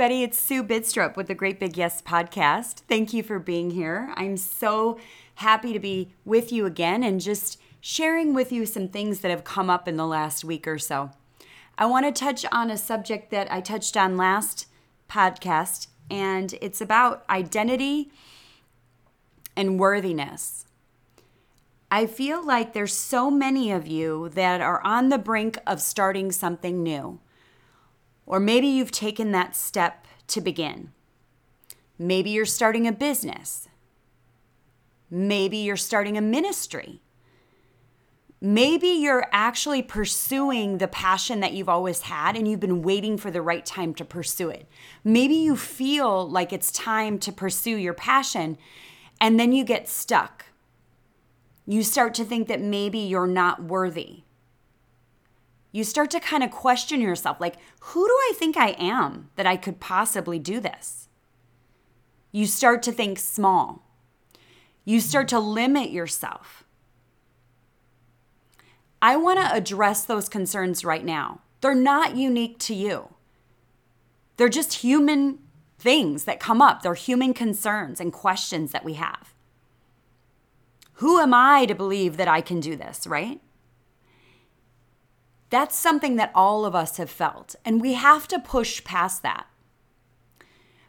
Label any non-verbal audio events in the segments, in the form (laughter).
everybody. It's Sue Bidstrup with the Great Big Yes podcast. Thank you for being here. I'm so happy to be with you again and just sharing with you some things that have come up in the last week or so. I want to touch on a subject that I touched on last podcast, and it's about identity and worthiness. I feel like there's so many of you that are on the brink of starting something new or maybe you've taken that step to begin. Maybe you're starting a business. Maybe you're starting a ministry. Maybe you're actually pursuing the passion that you've always had and you've been waiting for the right time to pursue it. Maybe you feel like it's time to pursue your passion and then you get stuck. You start to think that maybe you're not worthy you start to kind of question yourself like, who do I think I am that I could possibly do this? You start to think small. You start to limit yourself. I want to address those concerns right now. They're not unique to you, they're just human things that come up. They're human concerns and questions that we have. Who am I to believe that I can do this, right? That's something that all of us have felt, and we have to push past that.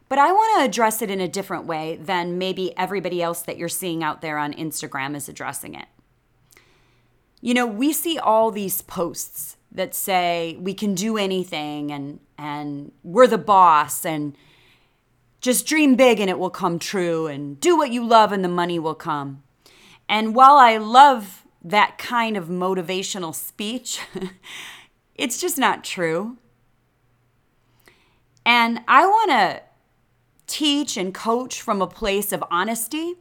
But I want to address it in a different way than maybe everybody else that you're seeing out there on Instagram is addressing it. You know, we see all these posts that say we can do anything and and we're the boss and just dream big and it will come true and do what you love and the money will come. And while I love that kind of motivational speech. (laughs) it's just not true. And I want to teach and coach from a place of honesty.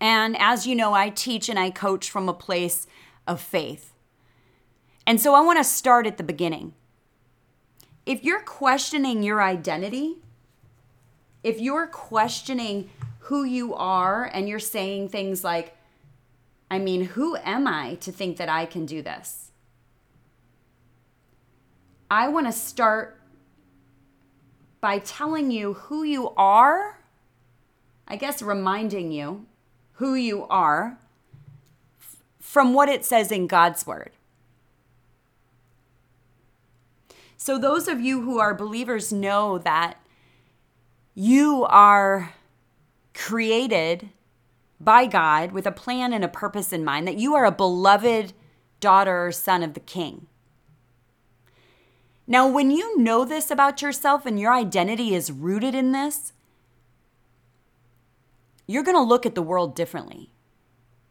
And as you know, I teach and I coach from a place of faith. And so I want to start at the beginning. If you're questioning your identity, if you're questioning who you are and you're saying things like, I mean, who am I to think that I can do this? I want to start by telling you who you are, I guess reminding you who you are from what it says in God's Word. So, those of you who are believers know that you are created by God with a plan and a purpose in mind, that you are a beloved daughter or son of the King. Now, when you know this about yourself and your identity is rooted in this, you're going to look at the world differently.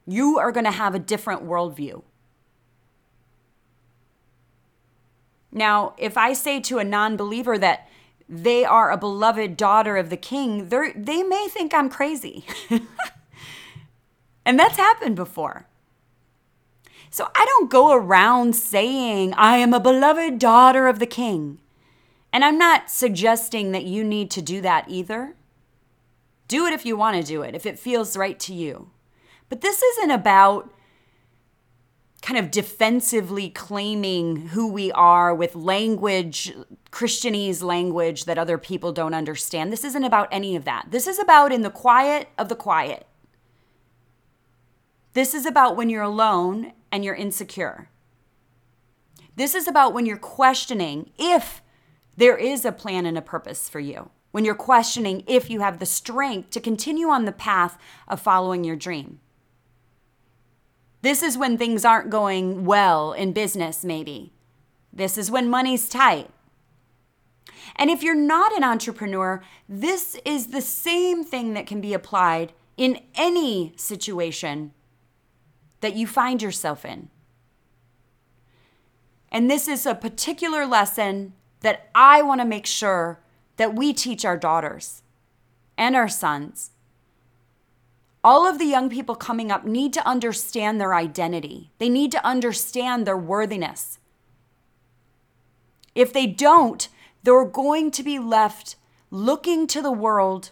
You are going to have a different worldview. Now, if I say to a non believer that they are a beloved daughter of the king, they may think I'm crazy. (laughs) And that's happened before. So I don't go around saying, I am a beloved daughter of the king. And I'm not suggesting that you need to do that either. Do it if you want to do it, if it feels right to you. But this isn't about kind of defensively claiming who we are with language, Christianese language that other people don't understand. This isn't about any of that. This is about in the quiet of the quiet this is about when you're alone and you're insecure. This is about when you're questioning if there is a plan and a purpose for you. When you're questioning if you have the strength to continue on the path of following your dream. This is when things aren't going well in business, maybe. This is when money's tight. And if you're not an entrepreneur, this is the same thing that can be applied in any situation that you find yourself in. And this is a particular lesson that I want to make sure that we teach our daughters and our sons. All of the young people coming up need to understand their identity, they need to understand their worthiness. If they don't, they're going to be left looking to the world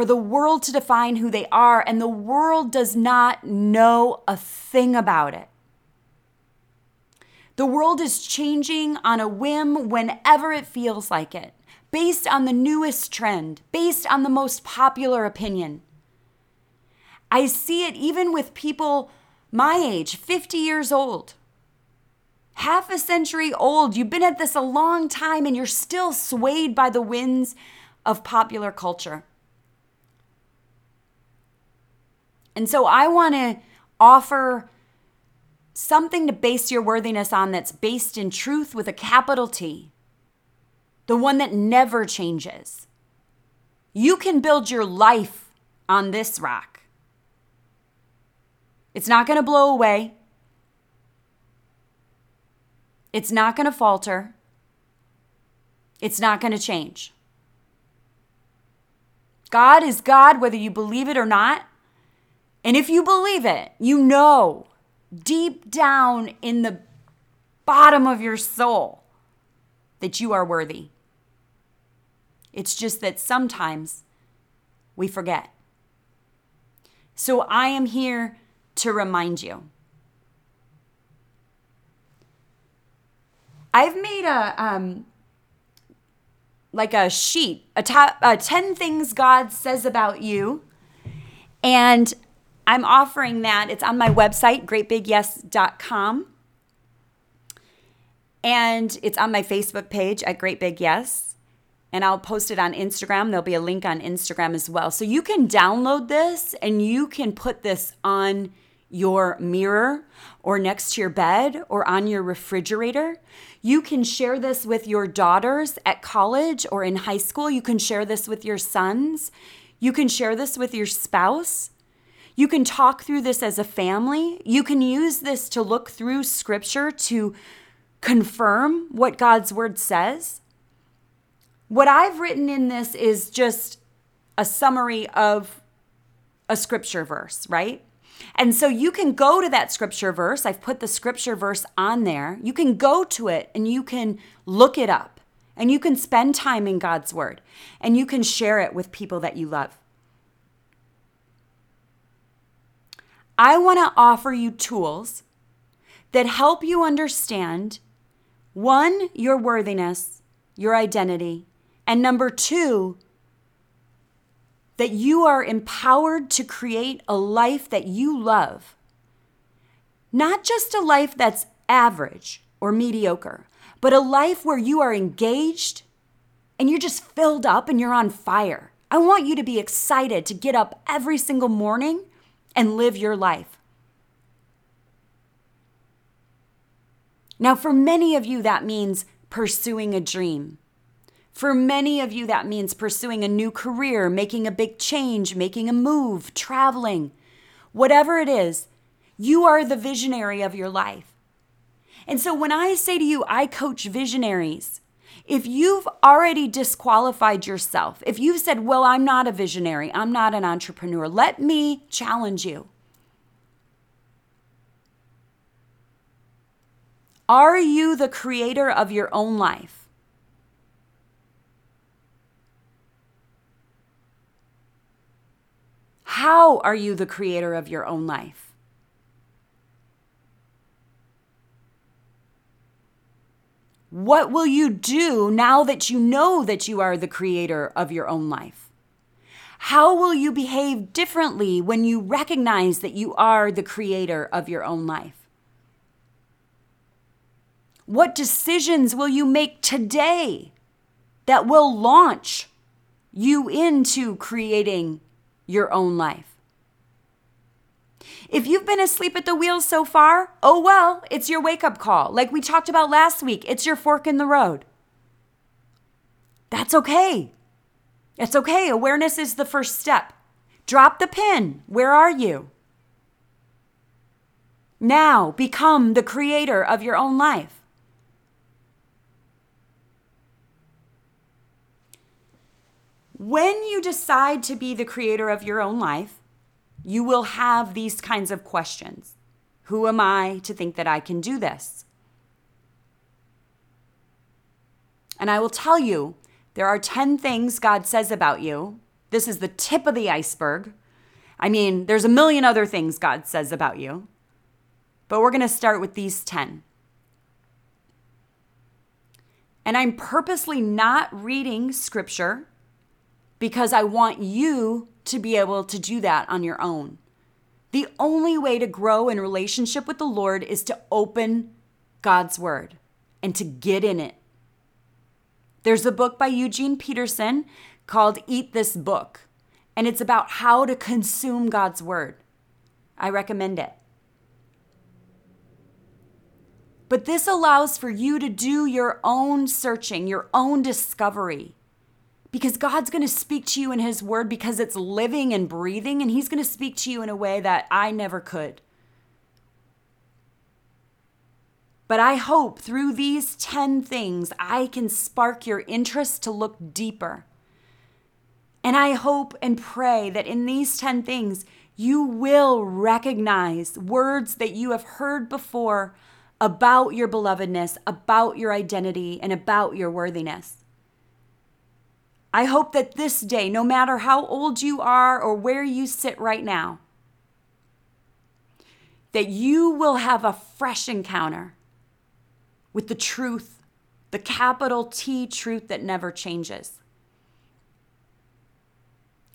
for the world to define who they are, and the world does not know a thing about it. The world is changing on a whim whenever it feels like it, based on the newest trend, based on the most popular opinion. I see it even with people my age, 50 years old. Half a century old, you've been at this a long time and you're still swayed by the winds of popular culture. And so I want to offer something to base your worthiness on that's based in truth with a capital T, the one that never changes. You can build your life on this rock. It's not going to blow away. It's not going to falter. It's not going to change. God is God, whether you believe it or not. And if you believe it, you know deep down in the bottom of your soul that you are worthy. It's just that sometimes we forget. So I am here to remind you. I've made a um, like a sheet, a top, uh, ten things God says about you, and I'm offering that. It's on my website, greatbigyes.com. And it's on my Facebook page at Great Big Yes. And I'll post it on Instagram. There'll be a link on Instagram as well. So you can download this and you can put this on your mirror or next to your bed or on your refrigerator. You can share this with your daughters at college or in high school. You can share this with your sons. You can share this with your spouse. You can talk through this as a family. You can use this to look through scripture to confirm what God's word says. What I've written in this is just a summary of a scripture verse, right? And so you can go to that scripture verse. I've put the scripture verse on there. You can go to it and you can look it up and you can spend time in God's word and you can share it with people that you love. I want to offer you tools that help you understand one, your worthiness, your identity, and number two, that you are empowered to create a life that you love. Not just a life that's average or mediocre, but a life where you are engaged and you're just filled up and you're on fire. I want you to be excited to get up every single morning and live your life. Now, for many of you, that means pursuing a dream. For many of you, that means pursuing a new career, making a big change, making a move, traveling. Whatever it is, you are the visionary of your life. And so when I say to you, I coach visionaries, if you've already disqualified yourself, if you've said, Well, I'm not a visionary, I'm not an entrepreneur, let me challenge you. Are you the creator of your own life? How are you the creator of your own life? What will you do now that you know that you are the creator of your own life? How will you behave differently when you recognize that you are the creator of your own life? What decisions will you make today that will launch you into creating your own life? If you've been asleep at the wheel so far, oh well, it's your wake up call. Like we talked about last week, it's your fork in the road. That's okay. It's okay. Awareness is the first step. Drop the pin. Where are you? Now become the creator of your own life. When you decide to be the creator of your own life, you will have these kinds of questions Who am I to think that I can do this? And I will tell you, there are 10 things God says about you. This is the tip of the iceberg. I mean, there's a million other things God says about you, but we're going to start with these 10. And I'm purposely not reading scripture because I want you to be able to do that on your own. The only way to grow in relationship with the Lord is to open God's word and to get in it. There's a book by Eugene Peterson called Eat This Book, and it's about how to consume God's word. I recommend it. But this allows for you to do your own searching, your own discovery. Because God's going to speak to you in His Word because it's living and breathing, and He's going to speak to you in a way that I never could. But I hope through these 10 things, I can spark your interest to look deeper. And I hope and pray that in these 10 things, you will recognize words that you have heard before about your belovedness, about your identity, and about your worthiness. I hope that this day, no matter how old you are or where you sit right now, that you will have a fresh encounter with the truth, the capital T truth that never changes.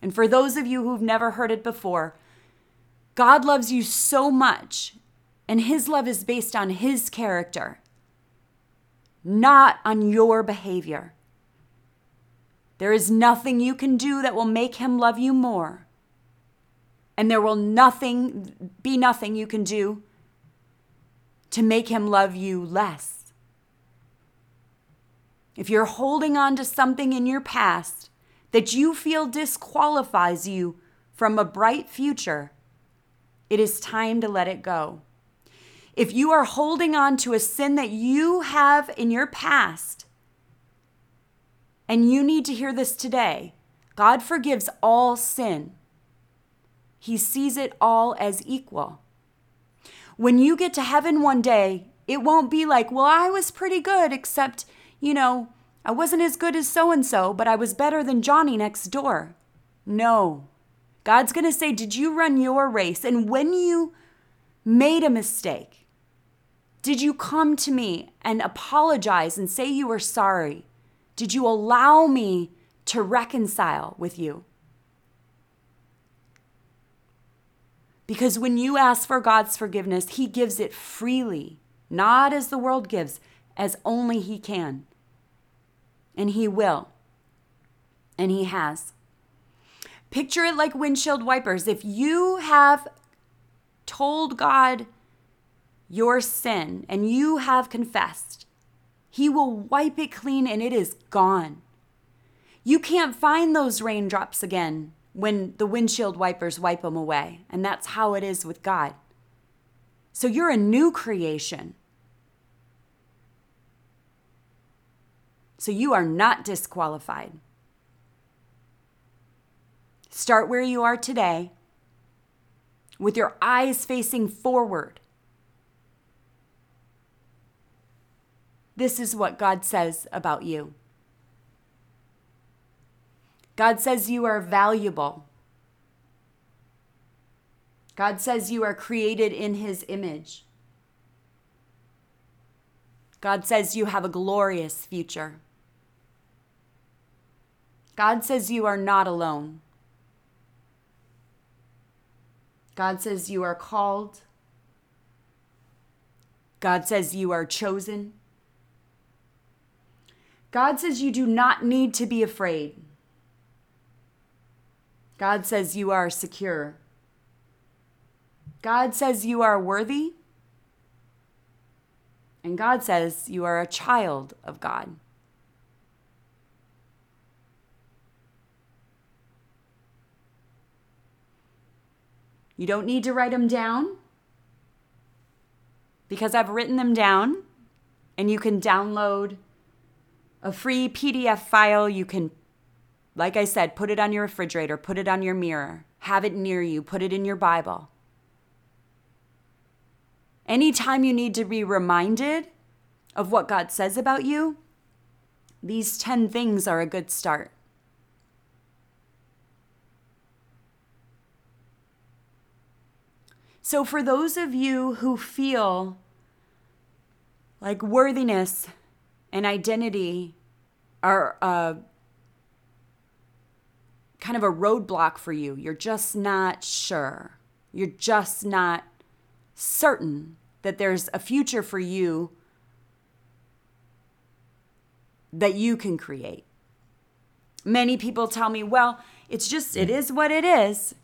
And for those of you who've never heard it before, God loves you so much and his love is based on his character, not on your behavior. There is nothing you can do that will make him love you more. And there will nothing be nothing you can do to make him love you less. If you're holding on to something in your past that you feel disqualifies you from a bright future, it is time to let it go. If you are holding on to a sin that you have in your past, and you need to hear this today, God forgives all sin. He sees it all as equal. When you get to heaven one day, it won't be like, well, I was pretty good, except, you know, I wasn't as good as so and so, but I was better than Johnny next door. No. God's going to say, Did you run your race? And when you made a mistake, did you come to me and apologize and say you were sorry? Did you allow me to reconcile with you? Because when you ask for God's forgiveness, He gives it freely, not as the world gives, as only He can. And He will. And He has. Picture it like windshield wipers. If you have told God your sin and you have confessed, He will wipe it clean and it is gone. You can't find those raindrops again when the windshield wipers wipe them away. And that's how it is with God. So you're a new creation. So you are not disqualified. Start where you are today with your eyes facing forward This is what God says about you. God says you are valuable. God says you are created in his image. God says you have a glorious future. God says you are not alone. God says you are called. God says you are chosen. God says you do not need to be afraid. God says you are secure. God says you are worthy. And God says you are a child of God. You don't need to write them down because I've written them down and you can download a free PDF file. You can, like I said, put it on your refrigerator, put it on your mirror, have it near you, put it in your Bible. Anytime you need to be reminded of what God says about you, these 10 things are a good start. So, for those of you who feel like worthiness and identity are uh, kind of a roadblock for you. You're just not sure. You're just not certain that there's a future for you that you can create. Many people tell me, well, it's just, it is what it is.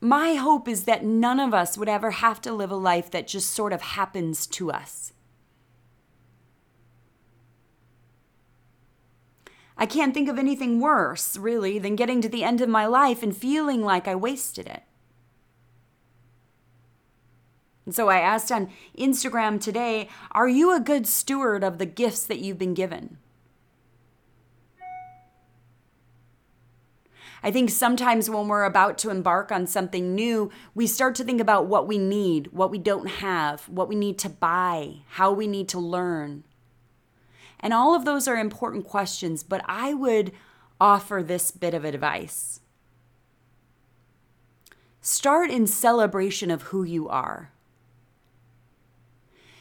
My hope is that none of us would ever have to live a life that just sort of happens to us. I can't think of anything worse, really, than getting to the end of my life and feeling like I wasted it. And so I asked on Instagram today Are you a good steward of the gifts that you've been given? I think sometimes when we're about to embark on something new, we start to think about what we need, what we don't have, what we need to buy, how we need to learn. And all of those are important questions, but I would offer this bit of advice. Start in celebration of who you are.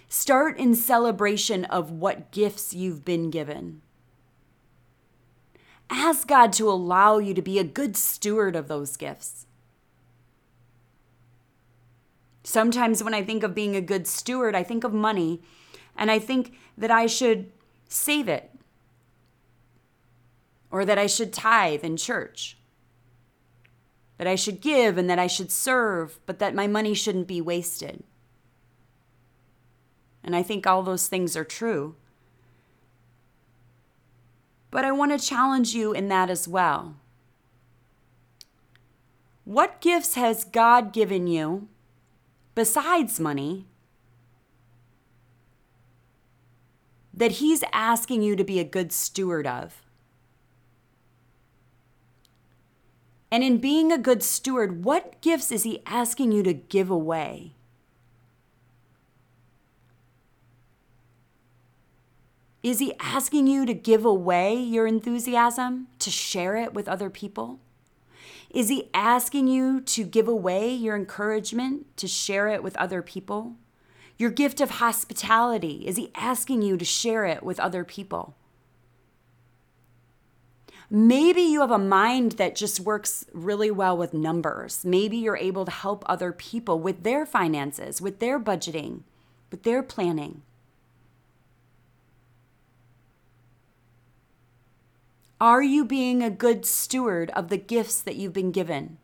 Start in celebration of what gifts you've been given. Ask God to allow you to be a good steward of those gifts. Sometimes when I think of being a good steward, I think of money and I think that I should save it. Or that I should tithe in church. That I should give and that I should serve, but that my money shouldn't be wasted. And I think all those things are true. But I want to challenge you in that as well. What gifts has God given you besides money that He's asking you to be a good steward of. And in being a good steward, what gifts is He asking you to give away? Is He asking you to give away your enthusiasm, to share it with other people? Is He asking you to give away your encouragement, to share it with other people? Your gift of hospitality, is He asking you to share it with other people? Maybe you have a mind that just works really well with numbers. Maybe you're able to help other people with their finances, with their budgeting, with their planning. Are you being a good steward of the gifts that you've been given?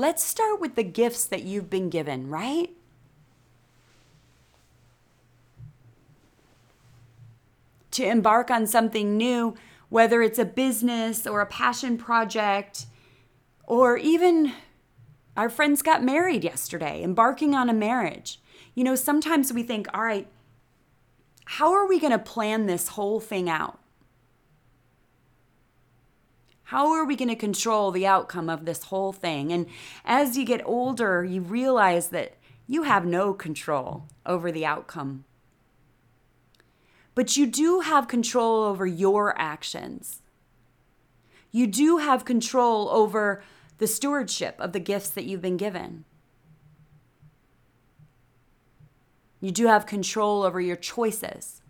Let's start with the gifts that you've been given, right? To embark on something new, whether it's a business or a passion project, or even our friends got married yesterday, embarking on a marriage. You know, sometimes we think, all right, how are we going to plan this whole thing out? How are we going to control the outcome of this whole thing? And as you get older, you realize that you have no control over the outcome. But you do have control over your actions. You do have control over the stewardship of the gifts that you've been given. You do have control over your choices.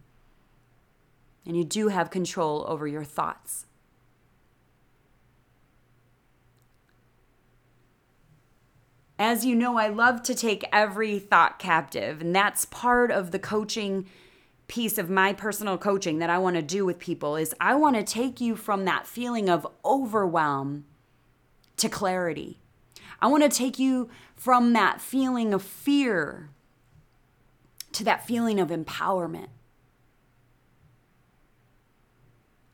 And you do have control over your thoughts. As you know, I love to take every thought captive, and that's part of the coaching piece of my personal coaching that I want to do with people is I want to take you from that feeling of overwhelm to clarity. I want to take you from that feeling of fear to that feeling of empowerment.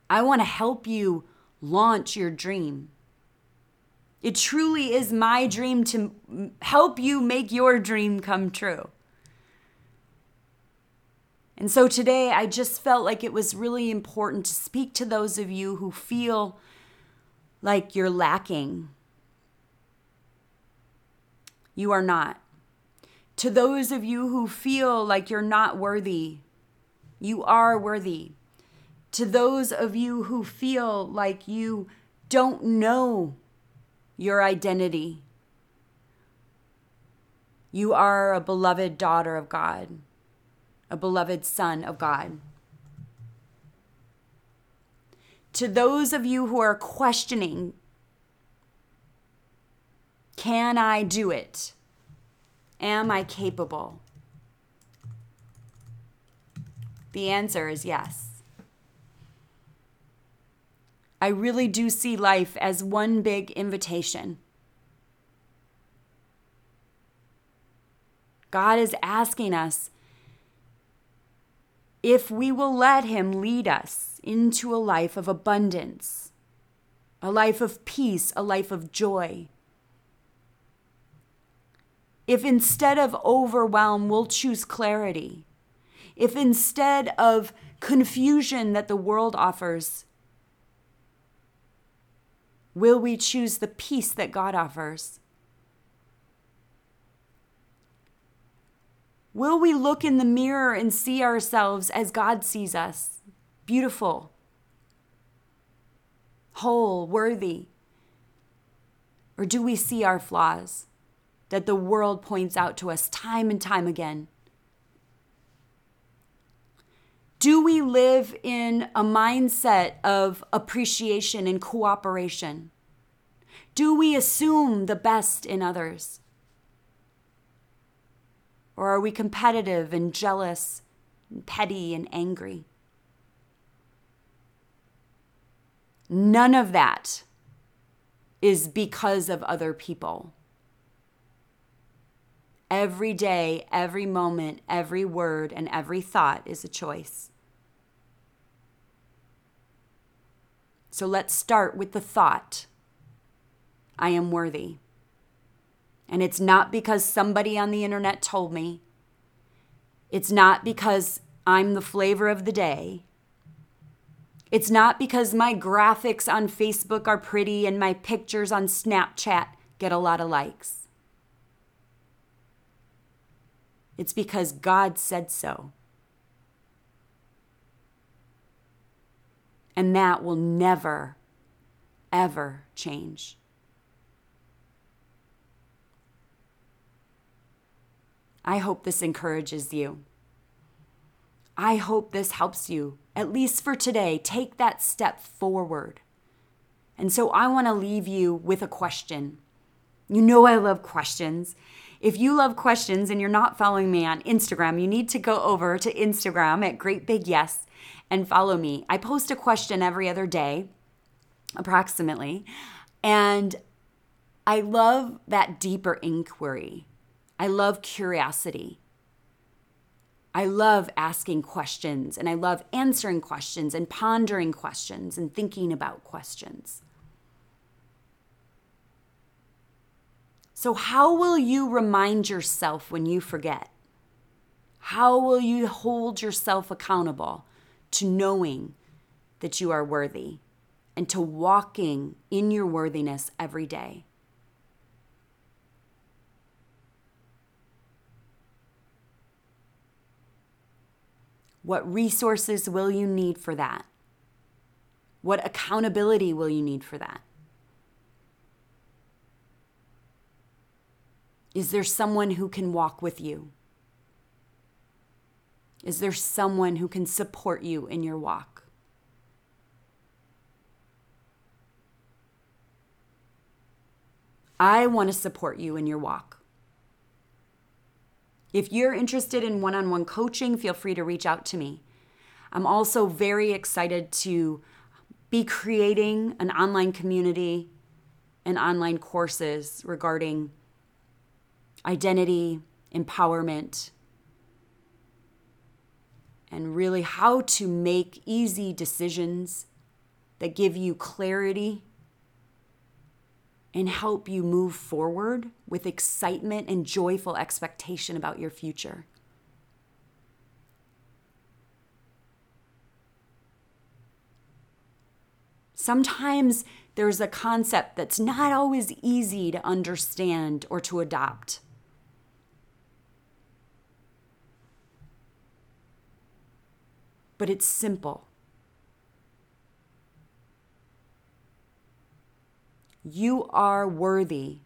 I want to help you launch your dream. It truly is my dream to help you make your dream come true. And so today, I just felt like it was really important to speak to those of you who feel like you're lacking. You are not. To those of you who feel like you're not worthy, you are worthy. To those of you who feel like you don't know your identity. You are a beloved daughter of God, a beloved son of God. To those of you who are questioning, can I do it? Am I capable? The answer is yes. I really do see life as one big invitation. God is asking us if we will let Him lead us into a life of abundance, a life of peace, a life of joy. If instead of overwhelm, we'll choose clarity. If instead of confusion that the world offers, will we choose the peace that God offers? Will we look in the mirror and see ourselves as God sees us? Beautiful, whole, worthy? Or do we see our flaws that the world points out to us time and time again? Do we live in a mindset of appreciation and cooperation? Do we assume the best in others? Or are we competitive and jealous, and petty and angry? None of that is because of other people. Every day, every moment, every word, and every thought is a choice. So let's start with the thought I am worthy. And it's not because somebody on the internet told me. It's not because I'm the flavor of the day. It's not because my graphics on Facebook are pretty and my pictures on Snapchat get a lot of likes. It's because God said so. And that will never, ever change. I hope this encourages you. I hope this helps you, at least for today, take that step forward. And so I want to leave you with a question. You know, I love questions. If you love questions and you're not following me on Instagram, you need to go over to Instagram at Great Big Yes and follow me. I post a question every other day, approximately. And I love that deeper inquiry. I love curiosity. I love asking questions and I love answering questions and pondering questions and thinking about questions. So, how will you remind yourself when you forget? How will you hold yourself accountable to knowing that you are worthy and to walking in your worthiness every day? What resources will you need for that? What accountability will you need for that? Is there someone who can walk with you? Is there someone who can support you in your walk? I want to support you in your walk. If you're interested in one on one coaching, feel free to reach out to me. I'm also very excited to be creating an online community and online courses regarding identity, empowerment, and really how to make easy decisions that give you clarity and help you move forward with excitement and joyful expectation about your future. Sometimes there's a concept that's not always easy to understand or to adopt. But it's simple. You are worthy.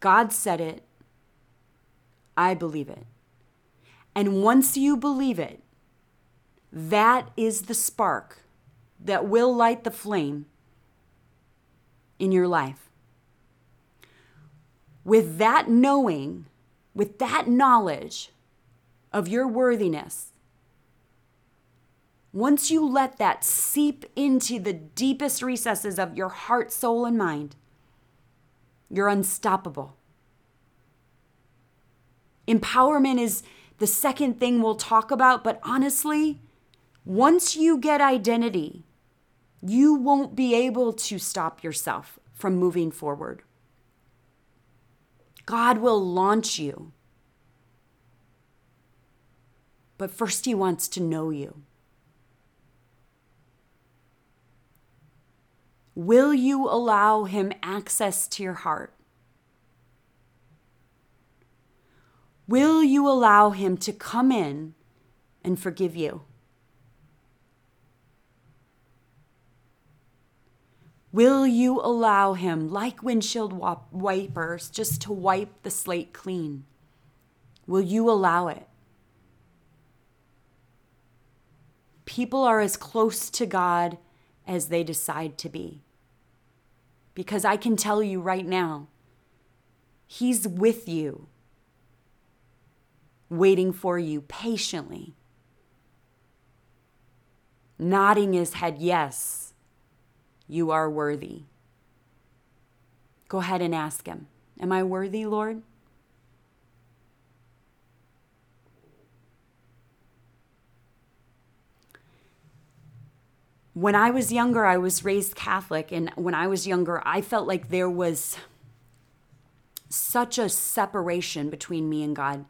God said it. I believe it. And once you believe it, that is the spark that will light the flame in your life. With that knowing, with that knowledge of your worthiness, once you let that seep into the deepest recesses of your heart, soul, and mind, you're unstoppable. Empowerment is the second thing we'll talk about, but honestly, once you get identity, you won't be able to stop yourself from moving forward. God will launch you. But first, He wants to know you. Will you allow Him access to your heart? Will you allow Him to come in and forgive you? Will you allow Him, like windshield wipers, just to wipe the slate clean? Will you allow it? People are as close to God as they decide to be. Because I can tell you right now, He's with you waiting for you patiently, nodding his head, Yes, you are worthy. Go ahead and ask him, Am I worthy, Lord? When I was younger, I was raised Catholic, and when I was younger, I felt like there was such a separation between me and God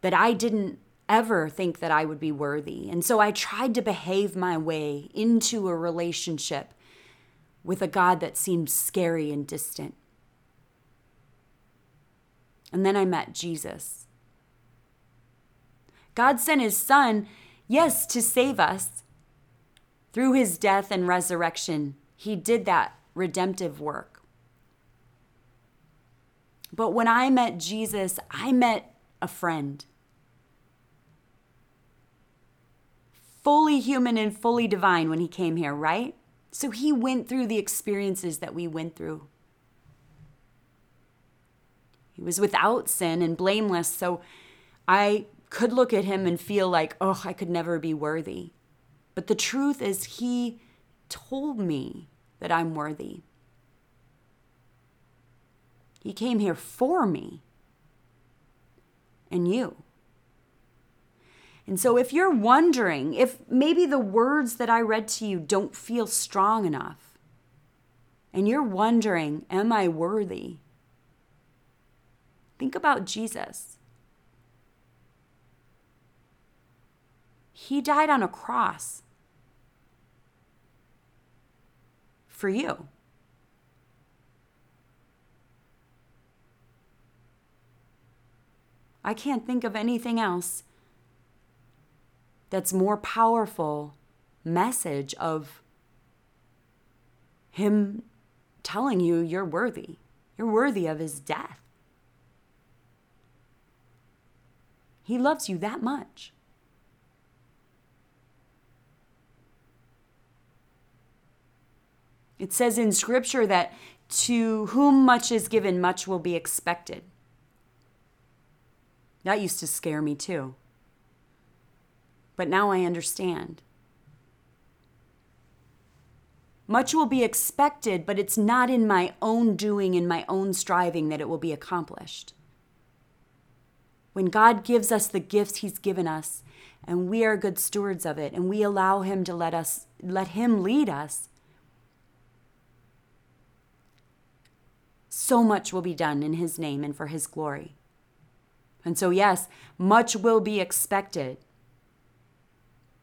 that I didn't ever think that I would be worthy. And so I tried to behave my way into a relationship with a God that seemed scary and distant. And then I met Jesus. God sent his son, yes, to save us. Through his death and resurrection, he did that redemptive work. But when I met Jesus, I met a friend. fully human and fully divine when he came here, right? So he went through the experiences that we went through. He was without sin and blameless, so I could look at him and feel like, oh, I could never be worthy. But the truth is, he told me that I'm worthy. He came here for me and you. And so, if you're wondering if maybe the words that I read to you don't feel strong enough, and you're wondering, am I worthy? Think about Jesus. He died on a cross for you. I can't think of anything else that's more powerful message of him telling you you're worthy. You're worthy of his death. He loves you that much. It says in scripture that to whom much is given, much will be expected. That used to scare me too but now I understand. Much will be expected, but it's not in my own doing, in my own striving, that it will be accomplished. When God gives us the gifts He's given us, and we are good stewards of it, and we allow Him to let us, let Him lead us, so much will be done in His name and for His glory. And so, yes, much will be expected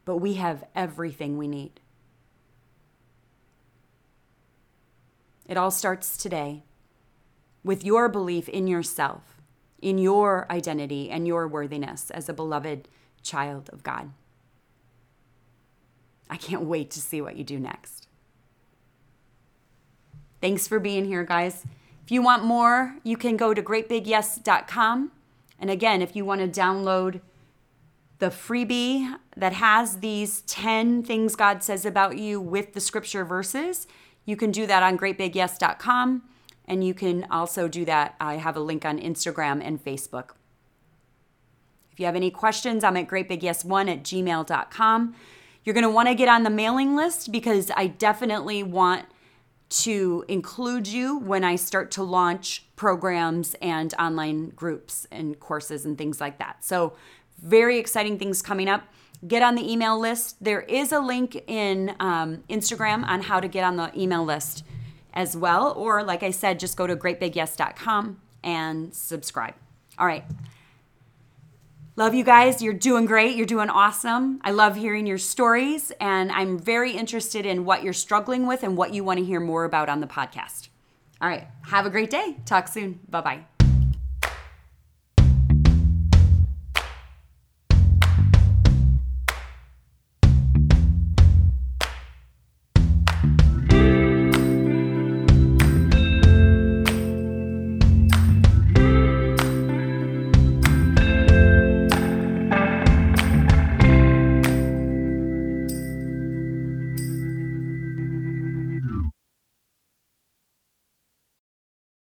but we have everything we need. It all starts today with your belief in yourself, in your identity, and your worthiness as a beloved child of God. I can't wait to see what you do next. Thanks for being here, guys. You want more, you can go to greatbigyes.com And again, if you want to download the freebie that has these 10 things God says about you with the scripture verses, you can do that on greatbigyes.com. And you can also do that. I have a link on Instagram and Facebook. If you have any questions, I'm at greatbigyes1 at gmail.com. You're going to want to get on the mailing list because I definitely want to include you when I start to launch programs and online groups and courses and things like that. So, very exciting things coming up. Get on the email list. There is a link in um, Instagram on how to get on the email list as well. Or, like I said, just go to greatbigyes.com and subscribe. All right. Love you guys. You're doing great. You're doing awesome. I love hearing your stories, and I'm very interested in what you're struggling with and what you want to hear more about on the podcast. All right. Have a great day. Talk soon. Bye bye.